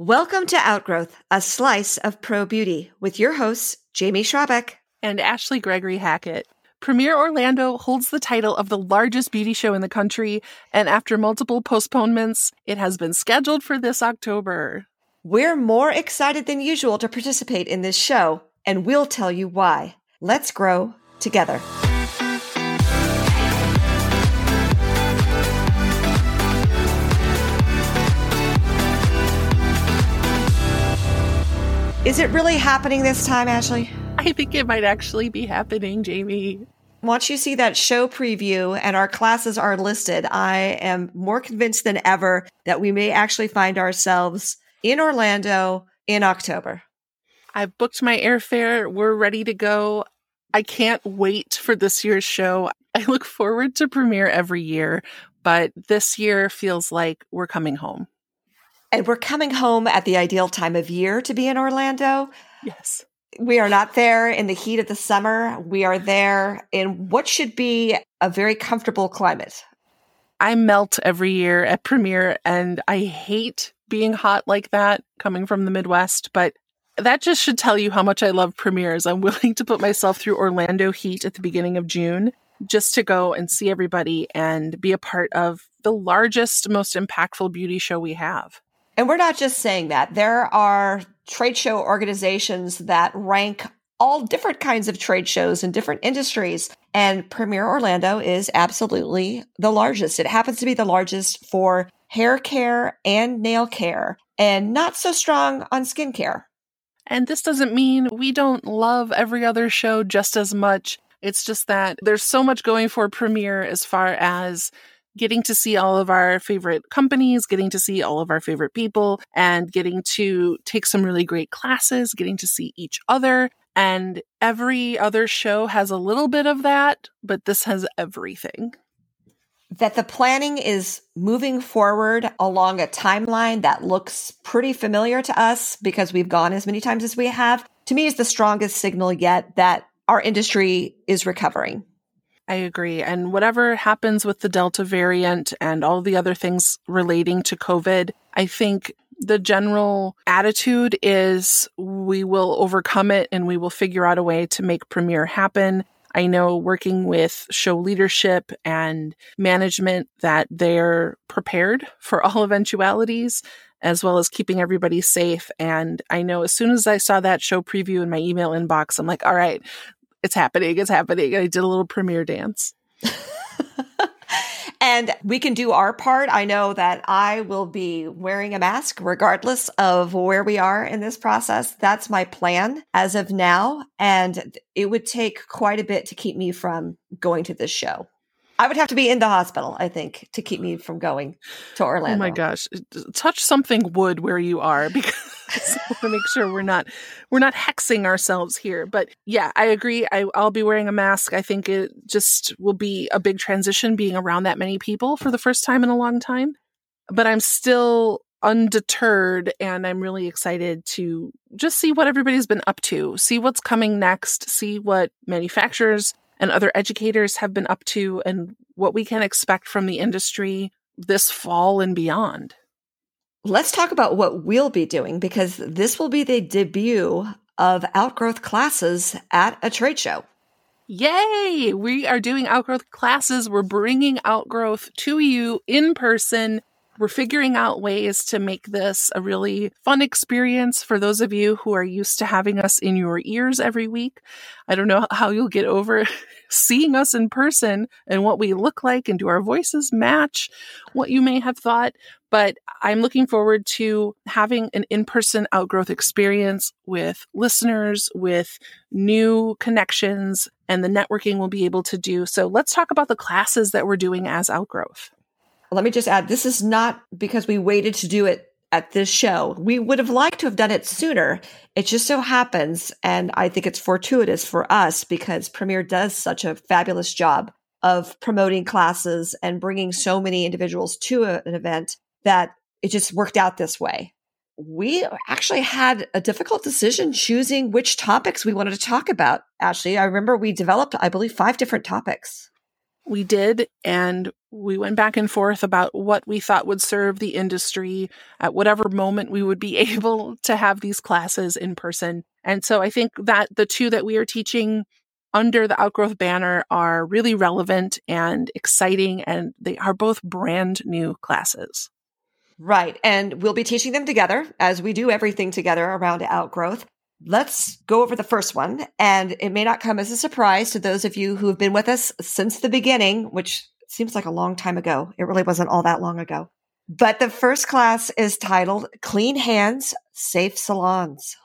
Welcome to Outgrowth, a slice of pro beauty with your hosts, Jamie Schrabeck and Ashley Gregory Hackett. Premiere Orlando holds the title of the largest beauty show in the country, and after multiple postponements, it has been scheduled for this October. We're more excited than usual to participate in this show, and we'll tell you why. Let's grow together. Is it really happening this time, Ashley? I think it might actually be happening, Jamie. Once you see that show preview and our classes are listed, I am more convinced than ever that we may actually find ourselves in Orlando in October. I've booked my airfare. We're ready to go. I can't wait for this year's show. I look forward to premiere every year, but this year feels like we're coming home. And we're coming home at the ideal time of year to be in Orlando. Yes. We are not there in the heat of the summer. We are there in what should be a very comfortable climate. I melt every year at premiere and I hate being hot like that coming from the Midwest, but that just should tell you how much I love premieres. I'm willing to put myself through Orlando heat at the beginning of June just to go and see everybody and be a part of the largest, most impactful beauty show we have. And we're not just saying that. There are trade show organizations that rank all different kinds of trade shows in different industries. And Premiere Orlando is absolutely the largest. It happens to be the largest for hair care and nail care, and not so strong on skincare. And this doesn't mean we don't love every other show just as much. It's just that there's so much going for Premiere as far as getting to see all of our favorite companies, getting to see all of our favorite people, and getting to take some really great classes, getting to see each other. And every other show has a little bit of that, but this has everything. That the planning is moving forward along a timeline that looks pretty familiar to us because we've gone as many times as we have, to me is the strongest signal yet that our industry is recovering. I agree. And whatever happens with the Delta variant and all the other things relating to COVID, I think the general attitude is we will overcome it and we will figure out a way to make premiere happen. I know working with show leadership and management that they're prepared for all eventualities as well as keeping everybody safe. And I know as soon as I saw that show preview in my email inbox, I'm like, all right, it's happening, it's happening. I did a little premiere dance. and we can do our part. I know that I will be wearing a mask regardless of where we are in this process. That's my plan as of now. And it would take quite a bit to keep me from going to this show. I would have to be in the hospital, I think, to keep me from going to Orlando. Oh my gosh. Touch something wood where you are because I want to make sure we're not we're not hexing ourselves here. But yeah, I agree. I, I'll be wearing a mask. I think it just will be a big transition being around that many people for the first time in a long time. But I'm still undeterred and I'm really excited to just see what everybody's been up to, see what's coming next, see what manufacturers and other educators have been up to and what we can expect from the industry this fall and beyond. Let's talk about what we'll be doing because this will be the debut of outgrowth classes at a trade show. Yay! We are doing outgrowth classes. We're bringing outgrowth to you in person we're figuring out ways to make this a really fun experience for those of you who are used to having us in your ears every week. I don't know how you'll get over seeing us in person and what we look like and do our voices match what you may have thought. But I'm looking forward to having an in person outgrowth experience with listeners, with new connections, and the networking we'll be able to do. So let's talk about the classes that we're doing as outgrowth let me just add this is not because we waited to do it at this show. We would have liked to have done it sooner. It just so happens, and I think it's fortuitous for us because Premiere does such a fabulous job of promoting classes and bringing so many individuals to a, an event that it just worked out this way. We actually had a difficult decision choosing which topics we wanted to talk about. Ashley, I remember we developed, I believe, five different topics. We did. And we went back and forth about what we thought would serve the industry at whatever moment we would be able to have these classes in person. And so I think that the two that we are teaching under the Outgrowth banner are really relevant and exciting, and they are both brand new classes. Right. And we'll be teaching them together as we do everything together around Outgrowth. Let's go over the first one. And it may not come as a surprise to those of you who have been with us since the beginning, which seems like a long time ago. It really wasn't all that long ago. But the first class is titled Clean Hands, Safe Salons.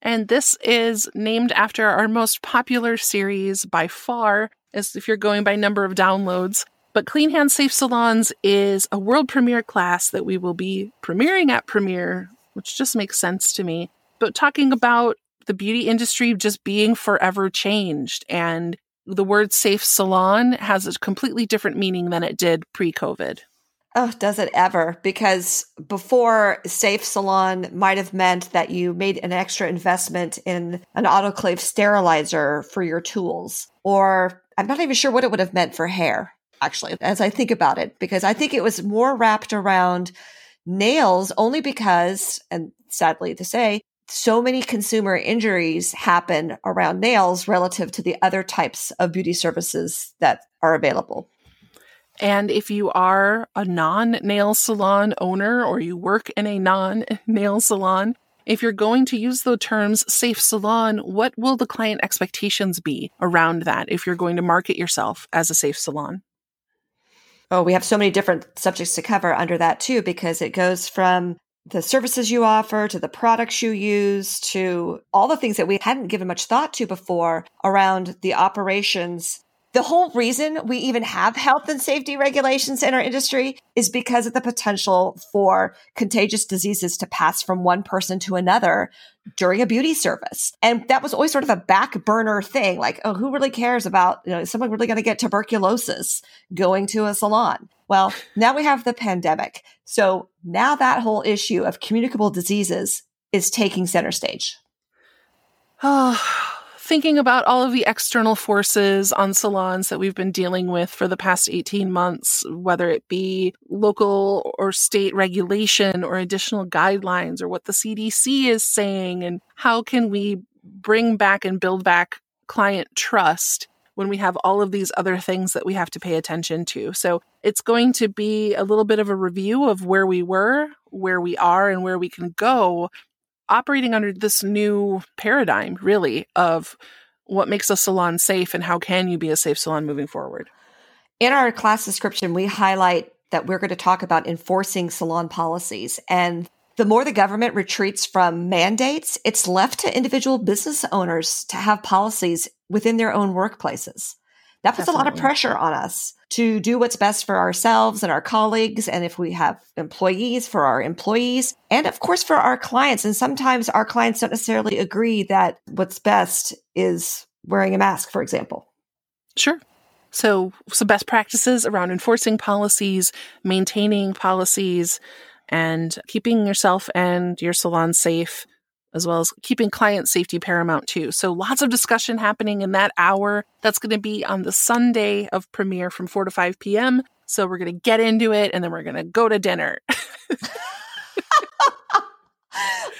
And this is named after our most popular series by far, as if you're going by number of downloads. But Clean Hands Safe Salons is a world premiere class that we will be premiering at Premiere, which just makes sense to me. But talking about the beauty industry just being forever changed and the word safe salon has a completely different meaning than it did pre COVID. Oh, does it ever? Because before safe salon might have meant that you made an extra investment in an autoclave sterilizer for your tools. Or I'm not even sure what it would have meant for hair, actually, as I think about it, because I think it was more wrapped around nails only because, and sadly to say, so many consumer injuries happen around nails relative to the other types of beauty services that are available. And if you are a non nail salon owner or you work in a non nail salon, if you're going to use the terms safe salon, what will the client expectations be around that if you're going to market yourself as a safe salon? Oh, we have so many different subjects to cover under that too, because it goes from the services you offer to the products you use to all the things that we hadn't given much thought to before around the operations the whole reason we even have health and safety regulations in our industry is because of the potential for contagious diseases to pass from one person to another during a beauty service. And that was always sort of a back burner thing. Like, oh, who really cares about, you know, is someone really going to get tuberculosis going to a salon? Well, now we have the pandemic. So now that whole issue of communicable diseases is taking center stage. Oh, thinking about all of the external forces on salons that we've been dealing with for the past 18 months, whether it be local or state regulation or additional guidelines or what the CDC is saying, and how can we bring back and build back client trust when we have all of these other things that we have to pay attention to. So it's going to be a little bit of a review of where we were, where we are, and where we can go operating under this new paradigm, really, of what makes a salon safe and how can you be a safe salon moving forward. In our class description, we highlight that we're going to talk about enforcing salon policies. And the more the government retreats from mandates, it's left to individual business owners to have policies within their own workplaces. That puts Definitely. a lot of pressure on us to do what's best for ourselves and our colleagues. And if we have employees, for our employees, and of course for our clients. And sometimes our clients don't necessarily agree that what's best is wearing a mask, for example. Sure. So, some best practices around enforcing policies, maintaining policies, and keeping yourself and your salon safe as well as keeping client safety paramount too. So lots of discussion happening in that hour. That's going to be on the Sunday of premiere from 4 to 5 p.m. So we're going to get into it and then we're going to go to dinner.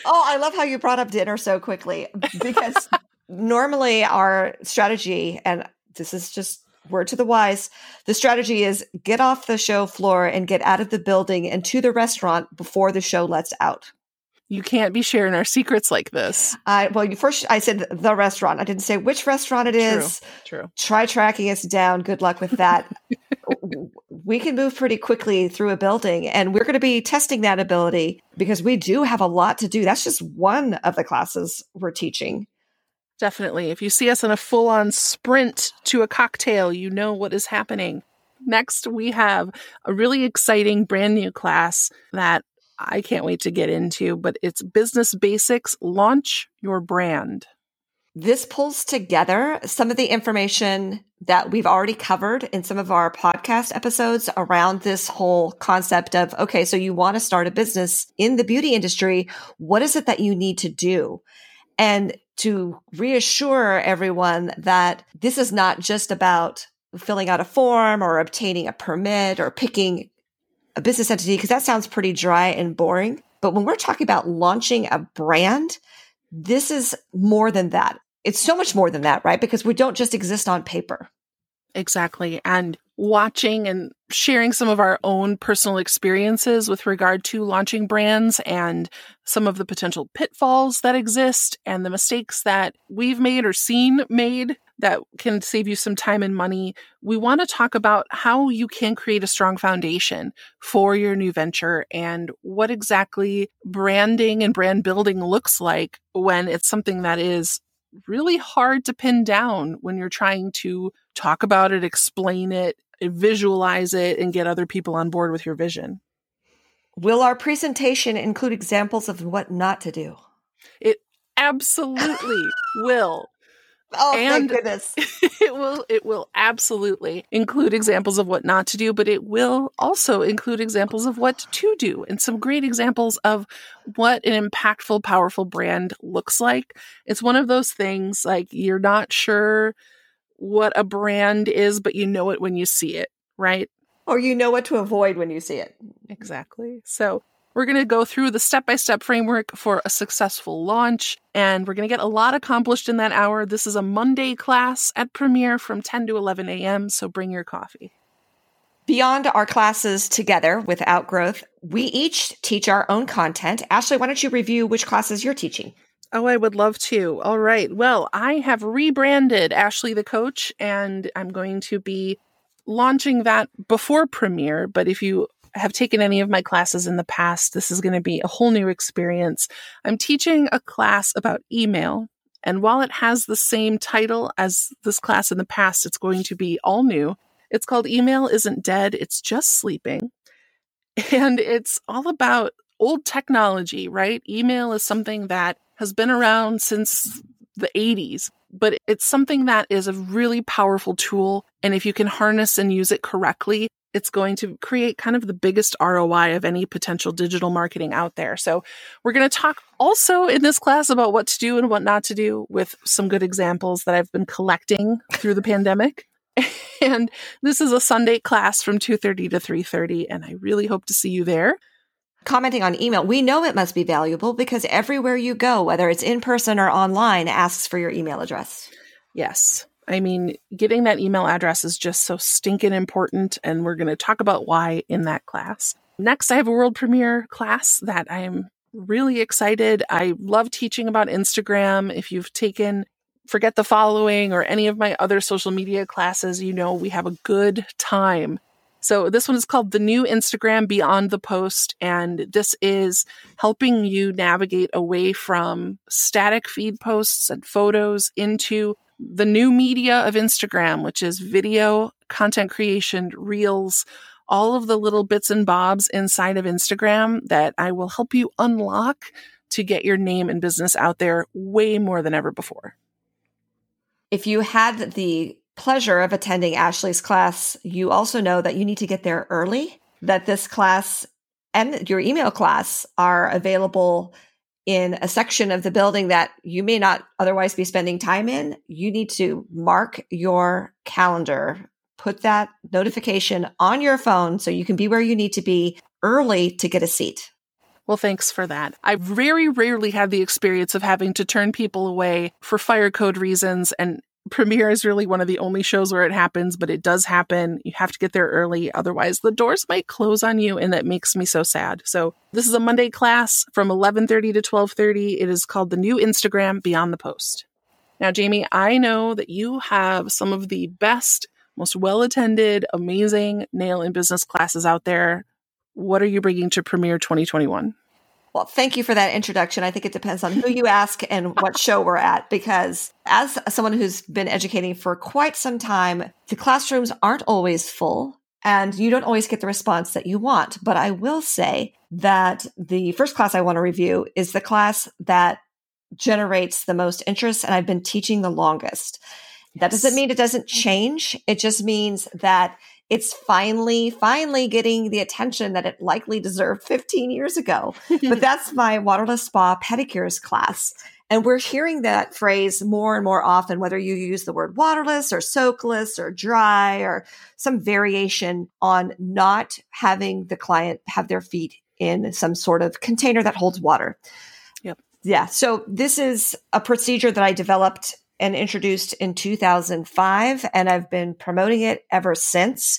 oh, I love how you brought up dinner so quickly because normally our strategy, and this is just word to the wise, the strategy is get off the show floor and get out of the building and to the restaurant before the show lets out. You can't be sharing our secrets like this. I well, first I said the restaurant. I didn't say which restaurant it is. True. True. Try tracking us down. Good luck with that. we can move pretty quickly through a building, and we're going to be testing that ability because we do have a lot to do. That's just one of the classes we're teaching. Definitely. If you see us in a full on sprint to a cocktail, you know what is happening. Next, we have a really exciting brand new class that I can't wait to get into, but it's Business Basics Launch Your Brand. This pulls together some of the information that we've already covered in some of our podcast episodes around this whole concept of, okay, so you want to start a business in the beauty industry. What is it that you need to do? And to reassure everyone that this is not just about filling out a form or obtaining a permit or picking a business entity because that sounds pretty dry and boring. But when we're talking about launching a brand, this is more than that. It's so much more than that, right? Because we don't just exist on paper. Exactly. And watching and sharing some of our own personal experiences with regard to launching brands and some of the potential pitfalls that exist and the mistakes that we've made or seen made that can save you some time and money. We want to talk about how you can create a strong foundation for your new venture and what exactly branding and brand building looks like when it's something that is really hard to pin down when you're trying to talk about it, explain it, visualize it, and get other people on board with your vision. Will our presentation include examples of what not to do? It absolutely will. Oh, and thank goodness. it will it will absolutely include examples of what not to do, but it will also include examples of what to do and some great examples of what an impactful, powerful brand looks like. It's one of those things like you're not sure what a brand is, but you know it when you see it, right? Or you know what to avoid when you see it. Exactly. So we're going to go through the step by step framework for a successful launch, and we're going to get a lot accomplished in that hour. This is a Monday class at Premiere from 10 to 11 a.m., so bring your coffee. Beyond our classes together with Outgrowth, we each teach our own content. Ashley, why don't you review which classes you're teaching? Oh, I would love to. All right. Well, I have rebranded Ashley the Coach, and I'm going to be launching that before premiere. But if you have taken any of my classes in the past, this is going to be a whole new experience. I'm teaching a class about email. And while it has the same title as this class in the past, it's going to be all new. It's called Email Isn't Dead, It's Just Sleeping. And it's all about old technology, right? Email is something that has been around since the 80s, but it's something that is a really powerful tool. And if you can harness and use it correctly, it's going to create kind of the biggest ROI of any potential digital marketing out there. So, we're going to talk also in this class about what to do and what not to do with some good examples that I've been collecting through the pandemic. And this is a Sunday class from 2:30 to 3:30 and I really hope to see you there. Commenting on email, we know it must be valuable because everywhere you go, whether it's in person or online, asks for your email address. Yes. I mean, getting that email address is just so stinking important, and we're going to talk about why in that class. Next, I have a world premiere class that I'm really excited. I love teaching about Instagram. If you've taken Forget the Following or any of my other social media classes, you know we have a good time. So, this one is called The New Instagram Beyond the Post, and this is helping you navigate away from static feed posts and photos into the new media of Instagram, which is video, content creation, reels, all of the little bits and bobs inside of Instagram that I will help you unlock to get your name and business out there way more than ever before. If you had the pleasure of attending Ashley's class, you also know that you need to get there early, that this class and your email class are available in a section of the building that you may not otherwise be spending time in, you need to mark your calendar, put that notification on your phone so you can be where you need to be early to get a seat. Well, thanks for that. I very rarely had the experience of having to turn people away for fire code reasons and Premiere is really one of the only shows where it happens, but it does happen. You have to get there early. Otherwise, the doors might close on you, and that makes me so sad. So this is a Monday class from 1130 to 1230. It is called the new Instagram Beyond the Post. Now, Jamie, I know that you have some of the best, most well attended, amazing nail and business classes out there. What are you bringing to Premiere 2021? Well, thank you for that introduction. I think it depends on who you ask and what show we're at, because as someone who's been educating for quite some time, the classrooms aren't always full and you don't always get the response that you want. But I will say that the first class I want to review is the class that generates the most interest and I've been teaching the longest. That doesn't mean it doesn't change. It just means that it's finally, finally getting the attention that it likely deserved 15 years ago. but that's my waterless spa pedicures class. And we're hearing that phrase more and more often, whether you use the word waterless or soakless or dry or some variation on not having the client have their feet in some sort of container that holds water. Yep. Yeah. So this is a procedure that I developed and introduced in 2005, and I've been promoting it ever since.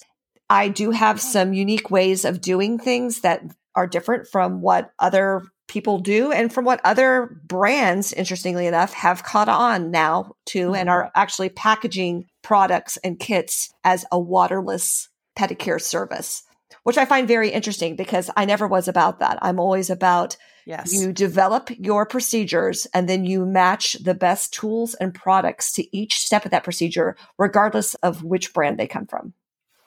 I do have some unique ways of doing things that are different from what other people do and from what other brands, interestingly enough, have caught on now to oh, and are actually packaging products and kits as a waterless pedicure service, which I find very interesting because I never was about that. I'm always about Yes. you develop your procedures and then you match the best tools and products to each step of that procedure, regardless of which brand they come from.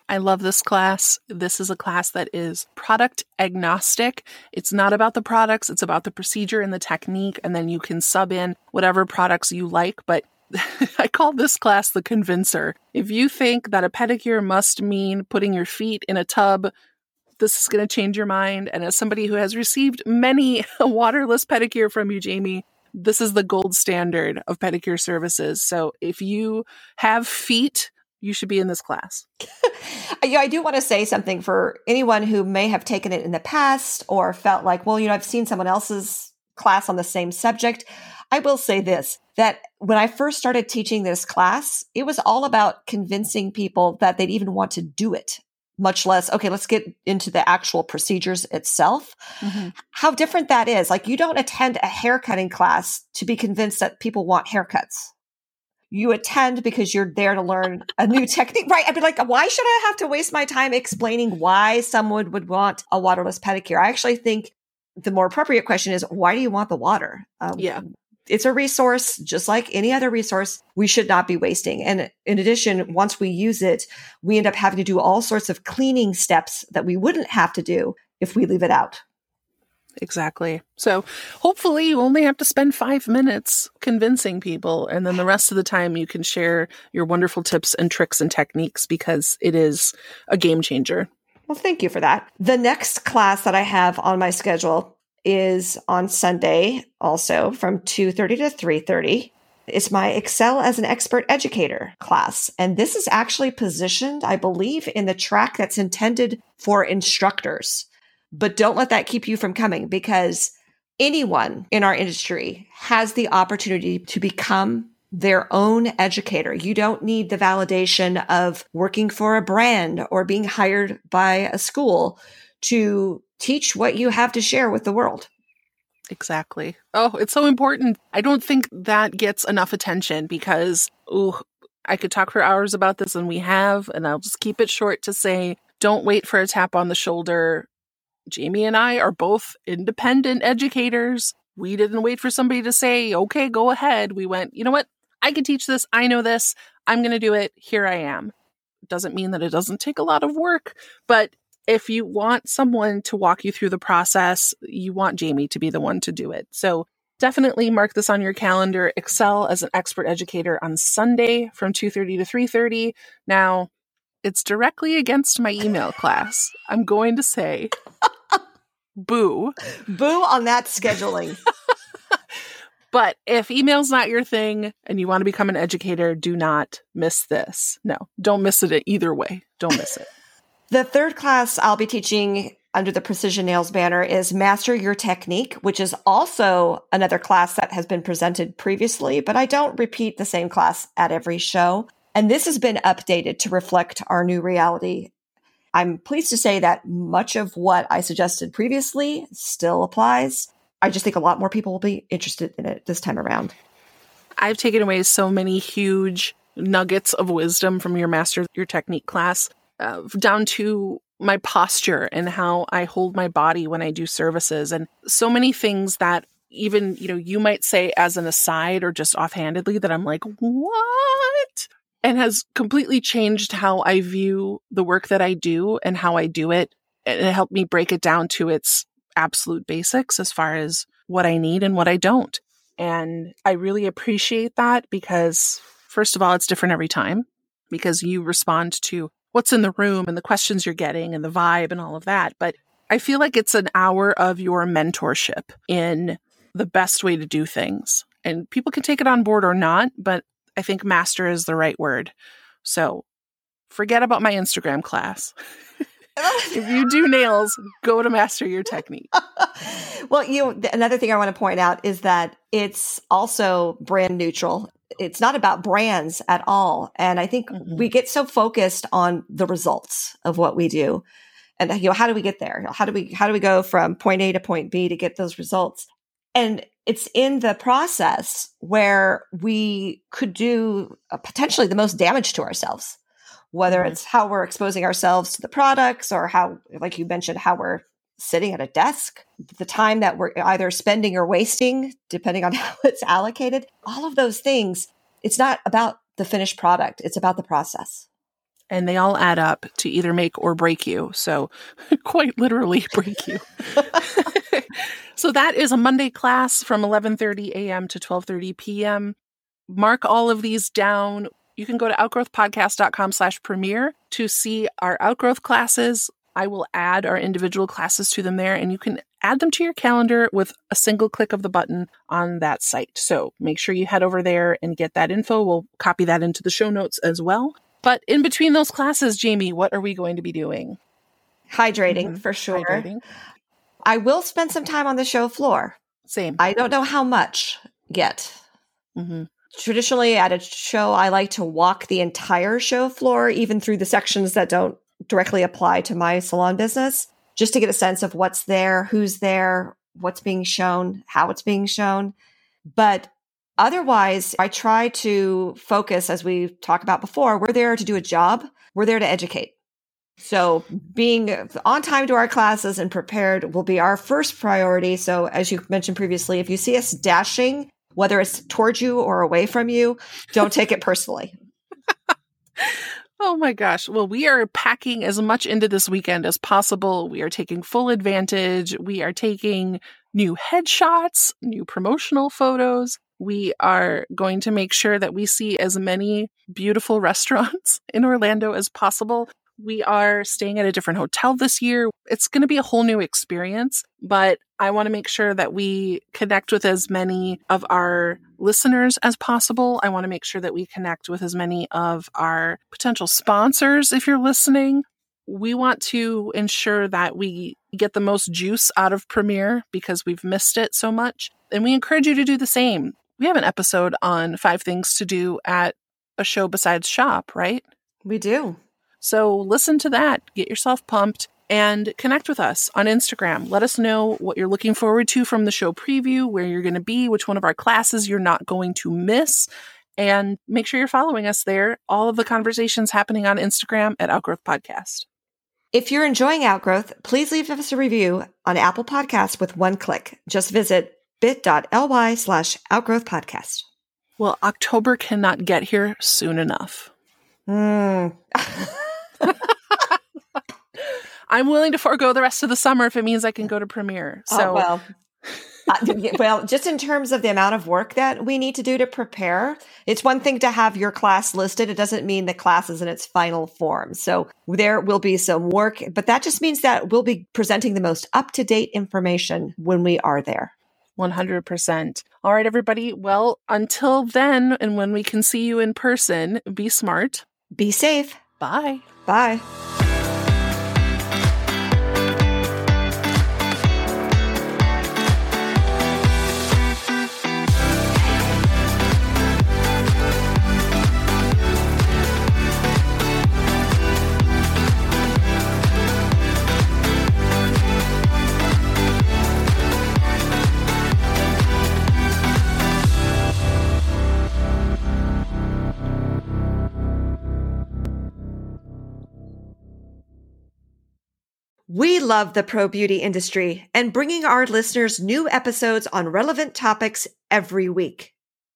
I love this class. This is a class that is product agnostic. It's not about the products, it's about the procedure and the technique. And then you can sub in whatever products you like. But I call this class the convincer. If you think that a pedicure must mean putting your feet in a tub, this is going to change your mind. And as somebody who has received many waterless pedicure from you, Jamie, this is the gold standard of pedicure services. So if you have feet, you should be in this class. yeah, I do want to say something for anyone who may have taken it in the past or felt like, well, you know, I've seen someone else's class on the same subject. I will say this that when I first started teaching this class, it was all about convincing people that they'd even want to do it much less okay let's get into the actual procedures itself. Mm-hmm. how different that is. Like you don't attend a haircutting class to be convinced that people want haircuts. You attend because you're there to learn a new technique. Right i'd be like why should i have to waste my time explaining why someone would want a waterless pedicure? I actually think the more appropriate question is why do you want the water? Um, yeah it's a resource just like any other resource we should not be wasting. And in addition, once we use it, we end up having to do all sorts of cleaning steps that we wouldn't have to do if we leave it out. Exactly. So hopefully you only have to spend five minutes convincing people, and then the rest of the time you can share your wonderful tips and tricks and techniques because it is a game changer. Well, thank you for that. The next class that I have on my schedule is on Sunday also from 2:30 to 3:30. It's my Excel as an expert educator class. And this is actually positioned, I believe, in the track that's intended for instructors. But don't let that keep you from coming because anyone in our industry has the opportunity to become their own educator. You don't need the validation of working for a brand or being hired by a school to teach what you have to share with the world. Exactly. Oh, it's so important. I don't think that gets enough attention because, oh, I could talk for hours about this and we have, and I'll just keep it short to say don't wait for a tap on the shoulder. Jamie and I are both independent educators. We didn't wait for somebody to say, okay, go ahead. We went, you know what? I can teach this. I know this. I'm going to do it. Here I am. Doesn't mean that it doesn't take a lot of work, but if you want someone to walk you through the process, you want Jamie to be the one to do it. So definitely mark this on your calendar. Excel as an expert educator on Sunday from 2:30 to 3:30. Now, it's directly against my email class. I'm going to say boo. Boo on that scheduling. but if email's not your thing and you want to become an educator, do not miss this. No, don't miss it either way. Don't miss it. The third class I'll be teaching under the Precision Nails banner is Master Your Technique, which is also another class that has been presented previously, but I don't repeat the same class at every show. And this has been updated to reflect our new reality. I'm pleased to say that much of what I suggested previously still applies. I just think a lot more people will be interested in it this time around. I've taken away so many huge nuggets of wisdom from your Master Your Technique class uh, down to my posture and how I hold my body when I do services and so many things that even, you know, you might say as an aside or just offhandedly that I'm like, what? And has completely changed how I view the work that I do and how I do it. And it helped me break it down to its absolute basics as far as what I need and what I don't. And I really appreciate that because, first of all, it's different every time because you respond to what's in the room and the questions you're getting and the vibe and all of that. But I feel like it's an hour of your mentorship in the best way to do things. And people can take it on board or not, but I think master is the right word. So forget about my Instagram class. if you do nails, go to master your technique. well, you another thing I want to point out is that it's also brand neutral. It's not about brands at all. And I think mm-hmm. we get so focused on the results of what we do. And you know, how do we get there? How do we how do we go from point A to point B to get those results? And it's in the process where we could do uh, potentially the most damage to ourselves whether mm-hmm. it's how we're exposing ourselves to the products or how, like you mentioned, how we're sitting at a desk, the time that we're either spending or wasting, depending on how it's allocated, all of those things, it's not about the finished product, it's about the process. And they all add up to either make or break you. So, quite literally, break you. so that is a Monday class from 11:30 a.m. to 12:30 p.m. Mark all of these down you can go to outgrowthpodcast.com slash premiere to see our outgrowth classes. I will add our individual classes to them there, and you can add them to your calendar with a single click of the button on that site. So make sure you head over there and get that info. We'll copy that into the show notes as well. But in between those classes, Jamie, what are we going to be doing? Hydrating mm-hmm. for sure. Hydrating. I will spend some time on the show floor. Same. I don't know how much yet. Mm-hmm traditionally at a show, I like to walk the entire show floor, even through the sections that don't directly apply to my salon business, just to get a sense of what's there, who's there, what's being shown, how it's being shown. But otherwise, I try to focus, as we talked about before, we're there to do a job, we're there to educate. So being on time to our classes and prepared will be our first priority. So as you mentioned previously, if you see us dashing whether it's towards you or away from you, don't take it personally. Oh my gosh. Well, we are packing as much into this weekend as possible. We are taking full advantage. We are taking new headshots, new promotional photos. We are going to make sure that we see as many beautiful restaurants in Orlando as possible. We are staying at a different hotel this year. It's going to be a whole new experience, but I want to make sure that we connect with as many of our listeners as possible. I want to make sure that we connect with as many of our potential sponsors if you're listening. We want to ensure that we get the most juice out of Premiere because we've missed it so much. And we encourage you to do the same. We have an episode on five things to do at a show besides shop, right? We do. So listen to that, get yourself pumped, and connect with us on Instagram. Let us know what you're looking forward to from the show preview, where you're going to be, which one of our classes you're not going to miss. And make sure you're following us there. All of the conversations happening on Instagram at Outgrowth Podcast. If you're enjoying Outgrowth, please leave us a review on Apple Podcasts with one click. Just visit bit.ly slash outgrowth podcast. Well, October cannot get here soon enough. Mm. I'm willing to forego the rest of the summer if it means I can go to premiere. Oh, so oh, well. uh, well, just in terms of the amount of work that we need to do to prepare, it's one thing to have your class listed. It doesn't mean the class is in its final form. So there will be some work, but that just means that we'll be presenting the most up to date information when we are there. 100%. All right, everybody. Well, until then, and when we can see you in person, be smart, be safe. Bye. Bye. Love the pro beauty industry and bringing our listeners new episodes on relevant topics every week.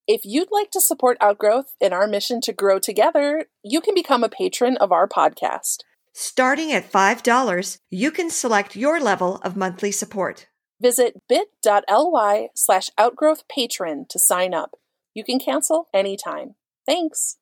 If you'd like to support Outgrowth in our mission to grow together, you can become a patron of our podcast. Starting at $5, you can select your level of monthly support. Visit bit.ly slash outgrowth patron to sign up. You can cancel anytime. Thanks.